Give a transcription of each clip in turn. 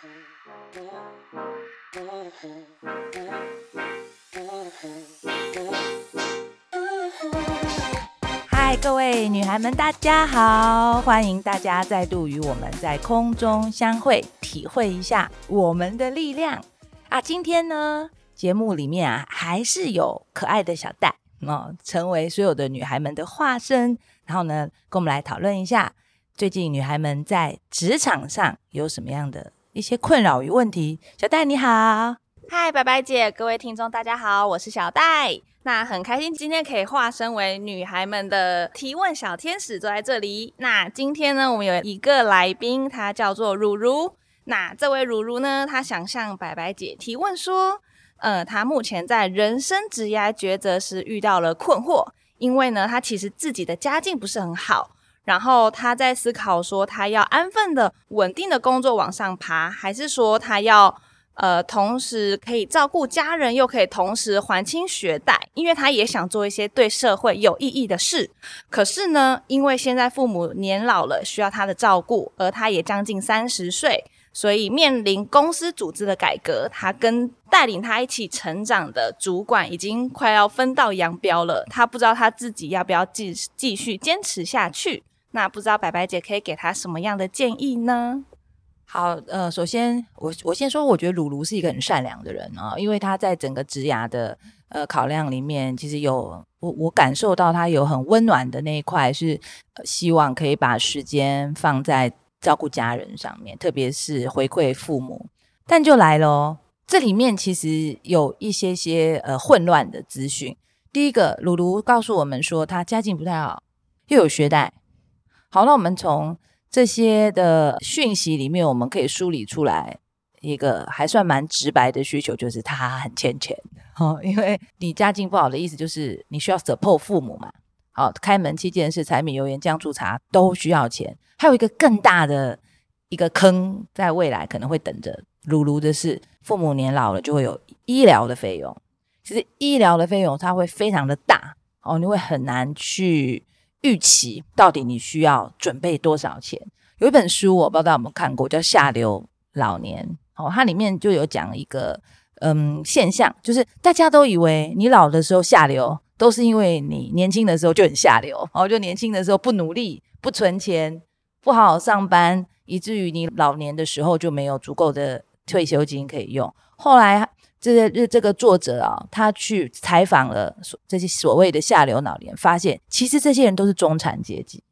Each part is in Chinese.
嗨，各位女孩们，大家好！欢迎大家再度与我们在空中相会，体会一下我们的力量啊！今天呢，节目里面啊，还是有可爱的小戴哦，成为所有的女孩们的化身。然后呢，跟我们来讨论一下，最近女孩们在职场上有什么样的一些困扰与问题。小戴你好，嗨，白白姐，各位听众大家好，我是小戴。那很开心今天可以化身为女孩们的提问小天使坐在这里。那今天呢，我们有一个来宾，她叫做如如。那这位如如呢，她想向白白姐提问说，呃，她目前在人生职业抉择时遇到了困惑，因为呢，她其实自己的家境不是很好，然后他在思考说，他要安分的、稳定的工作往上爬，还是说他要。呃，同时可以照顾家人，又可以同时还清学贷，因为他也想做一些对社会有意义的事。可是呢，因为现在父母年老了，需要他的照顾，而他也将近三十岁，所以面临公司组织的改革，他跟带领他一起成长的主管已经快要分道扬镳了。他不知道他自己要不要继继续坚持下去。那不知道白白姐可以给他什么样的建议呢？好，呃，首先我我先说，我觉得鲁鲁是一个很善良的人啊，因为他在整个职涯的呃考量里面，其实有我我感受到他有很温暖的那一块，是、希望可以把时间放在照顾家人上面，特别是回馈父母。但就来了，这里面其实有一些些呃混乱的资讯。第一个，鲁鲁告诉我们说他家境不太好，又有学贷。好，那我们从这些的讯息里面，我们可以梳理出来一个还算蛮直白的需求，就是他很欠钱哦。因为你家境不好的意思就是你需要 support 父母嘛。好，开门七件事，柴米油盐酱醋茶都需要钱。还有一个更大的一个坑，在未来可能会等着如如的是，父母年老了就会有医疗的费用。其实医疗的费用它会非常的大哦，你会很难去。预期到底你需要准备多少钱？有一本书我不知道有没有看过，叫《下流老年》哦，它里面就有讲一个嗯现象，就是大家都以为你老的时候下流，都是因为你年轻的时候就很下流哦，就年轻的时候不努力、不存钱、不好好上班，以至于你老年的时候就没有足够的退休金可以用。后来。这些这这个作者啊，他去采访了所这些所谓的下流老年，发现其实这些人都是中产阶级，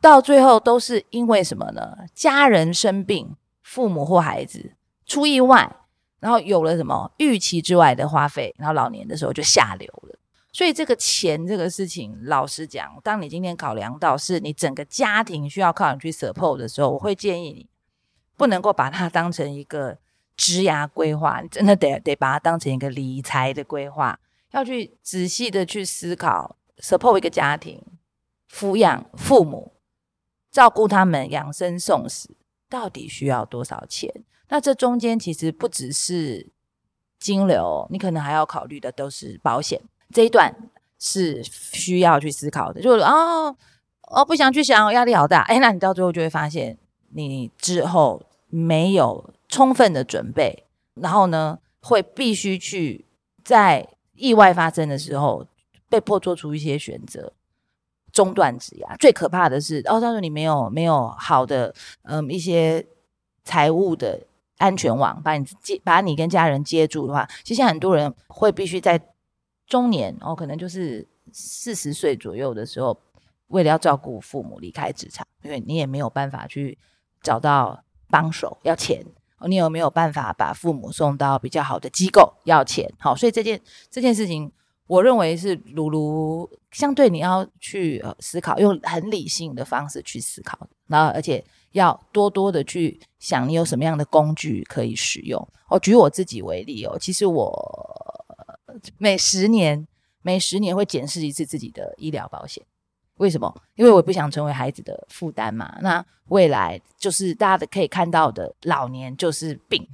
到最后都是因为什么呢？家人生病，父母或孩子出意外，然后有了什么预期之外的花费，然后老年的时候就下流了。所以这个钱这个事情，老实讲，当你今天考量到是你整个家庭需要靠你去 support 的时候，我会建议你不能够把它当成一个。职涯规划，你真的得得把它当成一个理财的规划，要去仔细的去思考，support 一个家庭，抚养父母，照顾他们养生送死，到底需要多少钱？那这中间其实不只是金流，你可能还要考虑的都是保险。这一段是需要去思考的。就是哦，我不想去想，压力好大。哎，那你到最后就会发现，你之后没有。充分的准备，然后呢，会必须去在意外发生的时候被迫做出一些选择，中断职涯。最可怕的是，哦，他说你没有没有好的嗯一些财务的安全网，把你接把你跟家人接住的话，其实很多人会必须在中年哦，可能就是四十岁左右的时候，为了要照顾父母离开职场，因为你也没有办法去找到帮手要钱。你有没有办法把父母送到比较好的机构要钱？好，所以这件这件事情，我认为是如如相对你要去思考，用很理性的方式去思考，然后而且要多多的去想，你有什么样的工具可以使用。我举我自己为例哦，其实我每十年每十年会检视一次自己的医疗保险。为什么？因为我不想成为孩子的负担嘛。那未来就是大家的可以看到的老年就是病，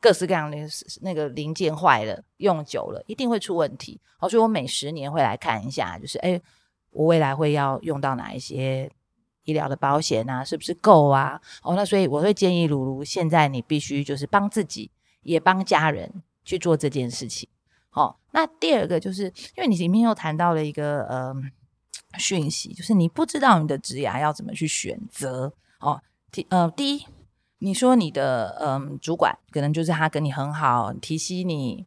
各式各样的那个零件坏了，用久了一定会出问题。好，所以我每十年会来看一下，就是哎，我未来会要用到哪一些医疗的保险啊，是不是够啊？哦，那所以我会建议卢卢，现在你必须就是帮自己，也帮家人去做这件事情。好、那第二个就是因为你里面又谈到了一个呃讯息，就是你不知道你的职涯要怎么去选择。哦，第呃第一，你说你的嗯、主管可能就是他跟你很好，提携你，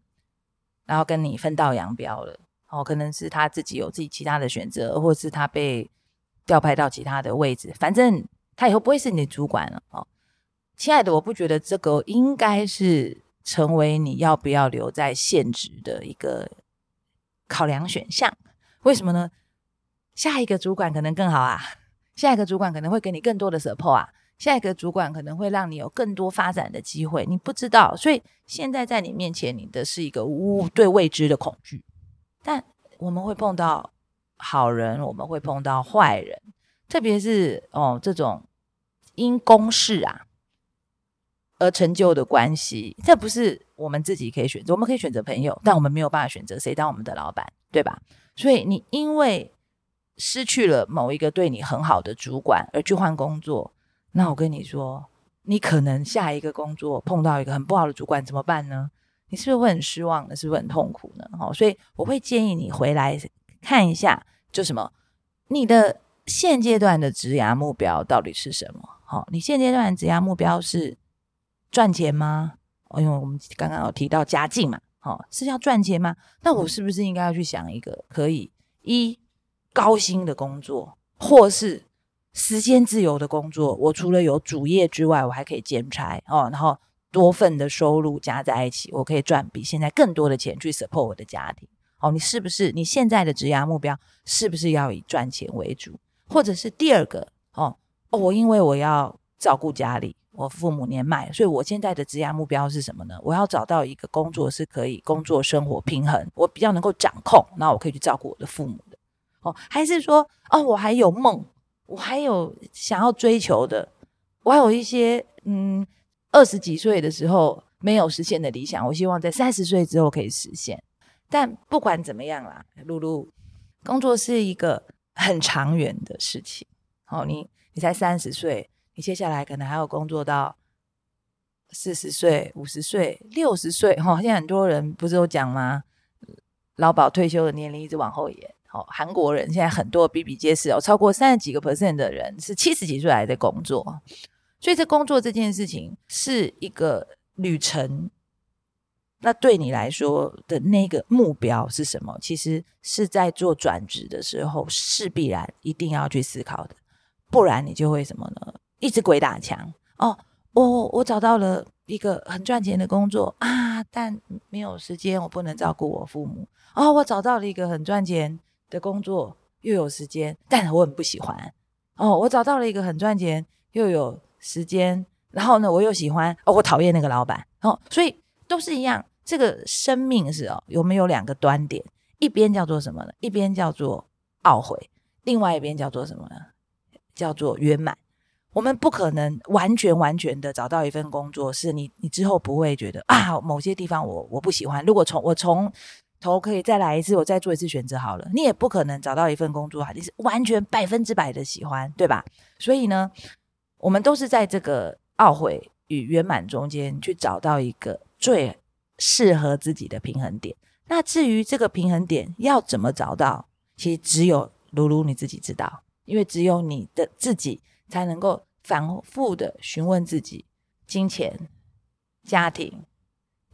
然后跟你分道扬镳了。哦，可能是他自己有自己其他的选择，或是他被调派到其他的位置，反正他以后不会是你的主管了。哦，亲爱的，我不觉得这个应该是成为你要不要留在现职的一个考量选项。为什么呢？下一个主管可能更好啊，下一个主管可能会给你更多的 support 啊，下一个主管可能会让你有更多发展的机会，你不知道。所以现在在你面前，你的是一个无对未知的恐惧。但我们会碰到好人，我们会碰到坏人，特别是哦这种因公事啊而成就的关系，这不是我们自己可以选择。我们可以选择朋友，但我们没有办法选择谁当我们的老板，对吧？所以你因为失去了某一个对你很好的主管而去换工作，那我跟你说，你可能下一个工作碰到一个很不好的主管，怎么办呢？你是不是会很失望呢？是不是很痛苦呢？好，所以我会建议你回来看一下，就什么，你的现阶段的职涯目标到底是什么？好，你现阶段的职涯目标是赚钱吗？哦，因为我们刚刚有提到家境嘛，好，是要赚钱吗？那我是不是应该要去想一个可以一高薪的工作，或是时间自由的工作？我除了有主业之外，我还可以兼差哦，然后。多份的收入加在一起，我可以赚比现在更多的钱去 support 我的家庭。哦，你是不是你现在的职涯目标是不是要以赚钱为主？或者是第二个哦哦，我因为我要照顾家里，我父母年迈，所以我现在的职涯目标是什么呢？我要找到一个工作是可以工作生活平衡，我比较能够掌控，那我可以去照顾我的父母。哦，还是说哦，我还有梦，我还有想要追求的，我还有一些嗯。二十几岁的时候没有实现的理想，我希望在三十岁之后可以实现。但不管怎么样啦，露露，工作是一个很长远的事情。哦，你你才三十岁，你接下来可能还要工作到四十岁、五十岁、六十岁。哈、哦，现在很多人不是都讲吗？劳保退休的年龄一直往后延。哦，韩国人现在很多比比皆是哦，超过三十几个 percent 的人是七十几岁还在工作。所以，这工作这件事情是一个旅程。那对你来说的那个目标是什么？其实是在做转职的时候，势必然一定要去思考的。不然你就会什么呢？一直鬼打墙。哦，我我找到了一个很赚钱的工作啊，但没有时间，我不能照顾我父母。哦，我找到了一个很赚钱的工作，又有时间，但我很不喜欢。哦，我找到了一个很赚钱又有。时间，然后呢，我又喜欢哦，我讨厌那个老板哦，所以都是一样。这个生命是哦，有没有两个端点？一边叫做什么呢？一边叫做懊悔，另外一边叫做什么呢？叫做圆满。我们不可能完全完全的找到一份工作，是你你之后不会觉得啊，某些地方我我不喜欢。如果从我从头可以再来一次，我再做一次选择好了。你也不可能找到一份工作，你是完全百分之百的喜欢，对吧？所以呢。我们都是在这个懊悔与圆满中间去找到一个最适合自己的平衡点。那至于这个平衡点要怎么找到，其实只有噜噜你自己知道，因为只有你的自己才能够反复的询问自己：金钱、家庭、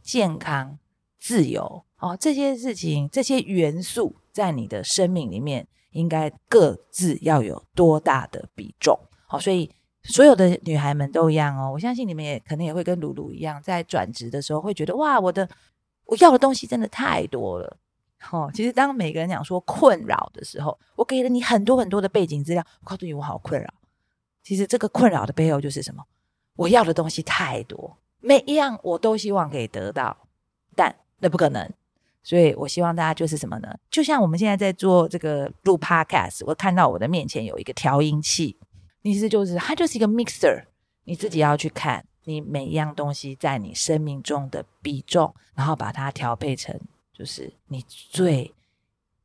健康、自由，哦，这些事情、这些元素在你的生命里面应该各自要有多大的比重？好，哦，所以。所有的女孩们都一样哦，我相信你们也可能也会跟露露一样，在转职的时候会觉得哇，我的我要的东西真的太多了。哦，其实当每个人讲说困扰的时候，我给了你很多很多的背景资料，我告诉你我好困扰。其实这个困扰的背后就是什么？我要的东西太多，每一样我都希望可以得到，但那不可能。所以我希望大家就是什么呢？就像我们现在在做这个录 Podcast，我看到我的面前有一个调音器。意思就是，它就是一个 mixer，你自己要去看你每一样东西在你生命中的比重，然后把它调配成就是你最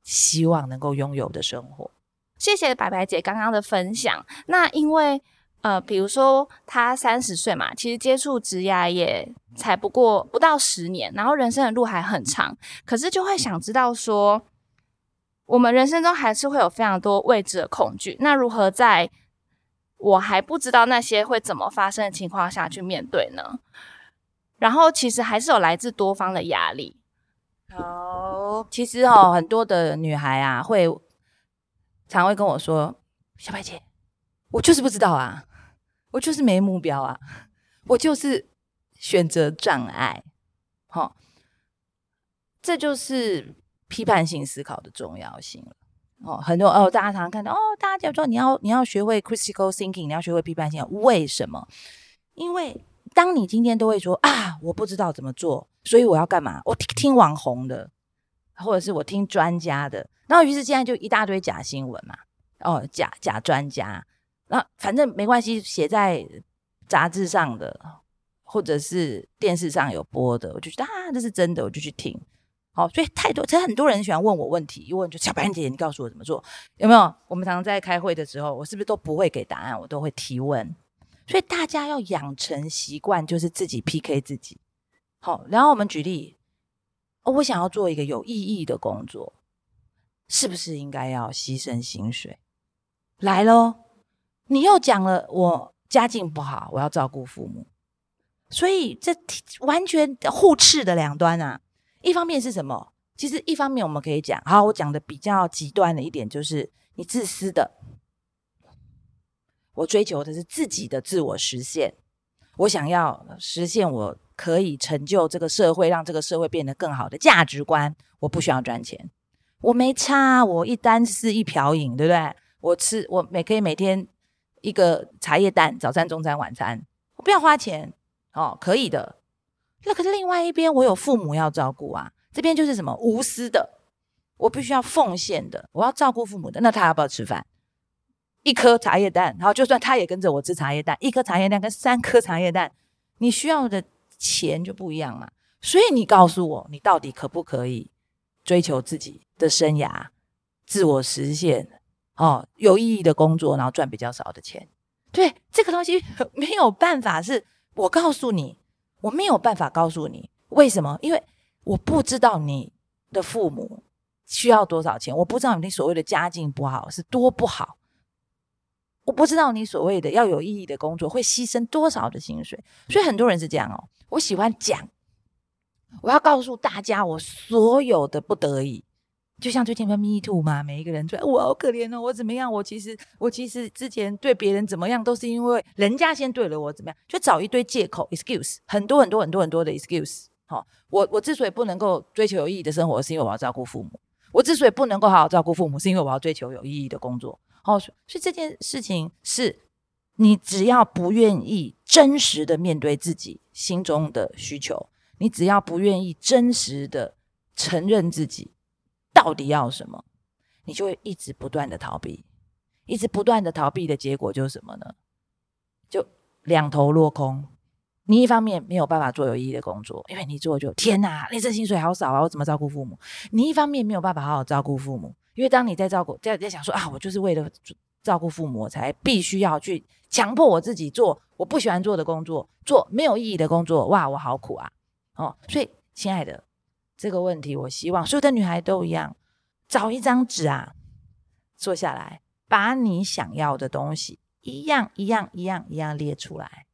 希望能够拥有的生活。谢谢白白姐刚刚的分享。那因为呃，比如说她三十岁嘛，其实接触职涯也才不过不到十年，然后人生的路还很长，可是就会想知道说，我们人生中还是会有非常多未知的恐惧，那如何在我还不知道那些会怎么发生的情况下去面对呢？然后其实还是有来自多方的压力。好，其实哦，很多的女孩啊，会常会跟我说：“小白姐，我就是不知道啊，我就是没目标啊，我就是选择障碍。”好，这就是批判性思考的重要性了。哦，很多哦，大家常常看到哦，大家就说你要你要学会 critical thinking，你要学会批判性。为什么？因为当你今天都会说啊，我不知道怎么做。所以我要干嘛？我听听网红的，或者是我听专家的。然后于是现在就一大堆假新闻嘛，哦，假假专家。那反正没关系，写在杂志上的，或者是电视上有播的，我就觉得啊，这是真的，我就去听。好，所以太多，其实很多人喜欢问我问题，一问就小白姐，你告诉我怎么做？有没有？我们常常在开会的时候，我是不是都不会给答案？我都会提问。所以大家要养成习惯，就是自己 PK 自己。好，然后我们举例，哦，我想要做一个有意义的工作，是不是应该要牺牲薪水？来喽，你又讲了，我家境不好，我要照顾父母，所以这完全互斥的两端啊。一方面是什么？其实一方面我们可以讲，好，我讲的比较极端的一点就是你自私的，我追求的是自己的自我实现，我想要实现我。可以成就这个社会，让这个社会变得更好的价值观。我不需要赚钱，我没差，我一单是一瓢饮，对不对？我吃，我每可以每天一个茶叶蛋，早餐、中餐、晚餐，我不要花钱哦，可以的。那可是另外一边，我有父母要照顾啊。这边就是什么无私的，我必须要奉献的，我要照顾父母的。那他要不要吃饭？一颗茶叶蛋，然后就算他也跟着我吃茶叶蛋，一颗茶叶蛋跟三颗茶叶蛋，你需要的。钱就不一样嘛，所以你告诉我，你到底可不可以追求自己的生涯、自我实现哦，有意义的工作，然后赚比较少的钱？对，这个东西没有办法，是我告诉你，我没有办法告诉你为什么？因为我不知道你的父母需要多少钱，我不知道你所谓的家境不好是多不好。我不知道你所谓的要有意义的工作会牺牲多少的薪水，所以很多人是这样哦。我喜欢讲，我要告诉大家我所有的不得已，就像最近的 Me Too 嘛，每一个人说我好可怜哦，我怎么样？我其实我其实之前对别人怎么样，都是因为人家先对了我怎么样，就找一堆借口 excuse，很多很多很多很多的 excuse。好，我我之所以不能够追求有意义的生活，是因为我要照顾父母；我之所以不能够好好照顾父母，是因为我要追求有意义的工作。哦，所以这件事情是，你只要不愿意真实的面对自己心中的需求，你只要不愿意真实的承认自己到底要什么，你就会一直不断的逃避，一直不断的逃避的结果就是什么呢？就两头落空。你一方面没有办法做有意义的工作，因为你做就天哪，那这薪水好少啊，我怎么照顾父母？你一方面没有办法好好照顾父母。因为当你在照顾，在在想说啊，我就是为了照顾父母，才必须要去强迫我自己做我不喜欢做的工作，做没有意义的工作，哇，我好苦啊！哦，所以亲爱的，这个问题，我希望所有的女孩都一样，找一张纸啊，坐下来，把你想要的东西一样一样一样一样列出来，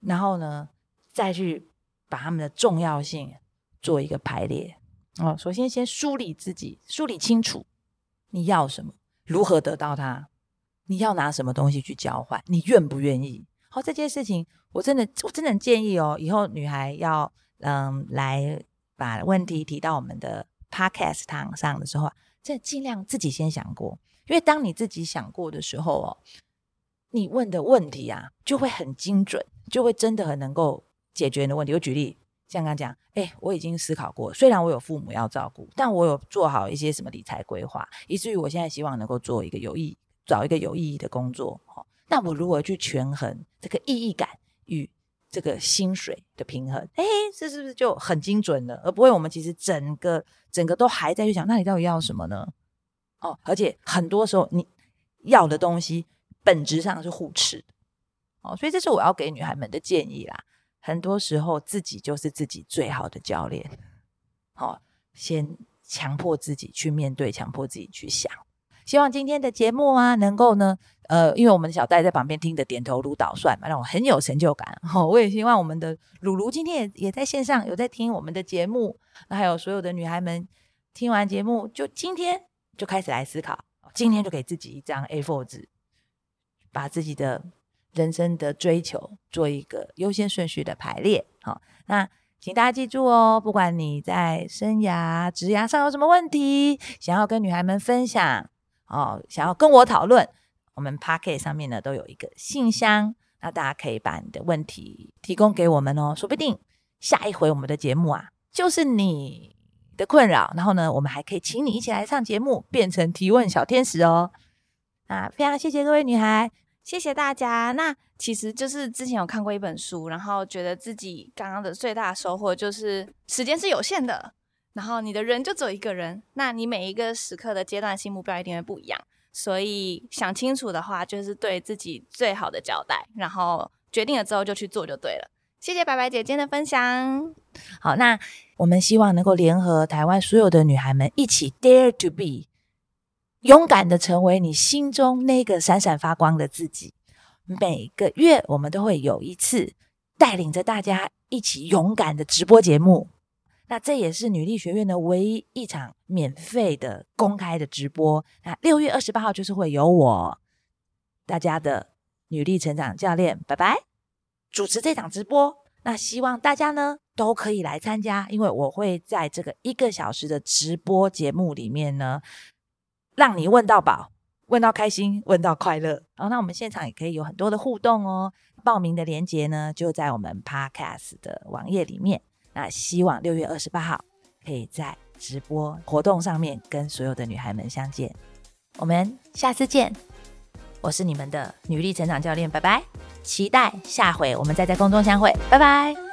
然后呢，再去把它们的重要性做一个排列。哦，首先先梳理自己，梳理清楚。你要什么？如何得到它？你要拿什么东西去交换？你愿不愿意？好，这件事情我真的，我真的建议哦。以后女孩要嗯来把问题提到我们的 podcast 堂上的时候啊，这尽量自己先想过，因为当你自己想过的时候哦，你问的问题啊就会很精准，就会真的很能够解决你的问题。我举例。像刚刚讲，哎，我已经思考过，虽然我有父母要照顾，但我有做好一些什么理财规划，以至于我现在希望能够做一个有意，找一个有意义的工作。哦，那我如何去权衡这个意义感与这个薪水的平衡？哎，这是不是就很精准了？而不会我们其实整个整个都还在去想，那你到底要什么呢？哦，而且很多时候你要的东西本质上是互斥的。哦，所以这是我要给女孩们的建议啦。很多时候自己就是自己最好的教练。好、先强迫自己去面对，强迫自己去想。希望今天的节目啊，能够呢，呃，因为我们的小戴在旁边听的点头如捣蒜嘛，让我很有成就感。好、哦，我也希望我们的鲁鲁今天也也在线上有在听我们的节目，那还有所有的女孩们听完节目，就今天就开始来思考，今天就给自己一张 A4 纸，把自己的人生的追求做一个优先顺序的排列。好、那。请大家记住哦，不管你在生涯、职涯上有什么问题，想要跟女孩们分享哦，想要跟我讨论，我们 Pocket 上面呢都有一个信箱，那大家可以把你的问题提供给我们哦，说不定下一回我们的节目啊，就是你的困扰，然后呢，我们还可以请你一起来上节目，变成提问小天使哦。那非常谢谢各位女孩。谢谢大家。那其实就是之前有看过一本书，然后觉得自己刚刚的最大的收获就是时间是有限的，然后你的人就只有一个人，那你每一个时刻的阶段性目标一定会不一样。所以想清楚的话，就是对自己最好的交代，然后决定了之后就去做就对了。谢谢白白姐今天的分享。好，那我们希望能够联合台湾所有的女孩们一起 Dare to Be。勇敢的成为你心中那个闪闪发光的自己。每个月我们都会有一次带领着大家一起勇敢的直播节目。那这也是女力学院的唯一一场免费的公开的直播。那六月二十八号就是会有我大家的女力成长教练拜拜主持这场直播。那希望大家呢都可以来参加，因为我会在这个一个小时的直播节目里面呢。让你问到饱，问到开心，问到快乐。好，那我们现场也可以有很多的互动哦。报名的链接呢，就在我们 Podcast 的网页里面。那希望六月二十八号可以在直播活动上面跟所有的女孩们相见。我们下次见，我是你们的女力成长教练，拜拜。期待下回我们再在空中相会，拜拜。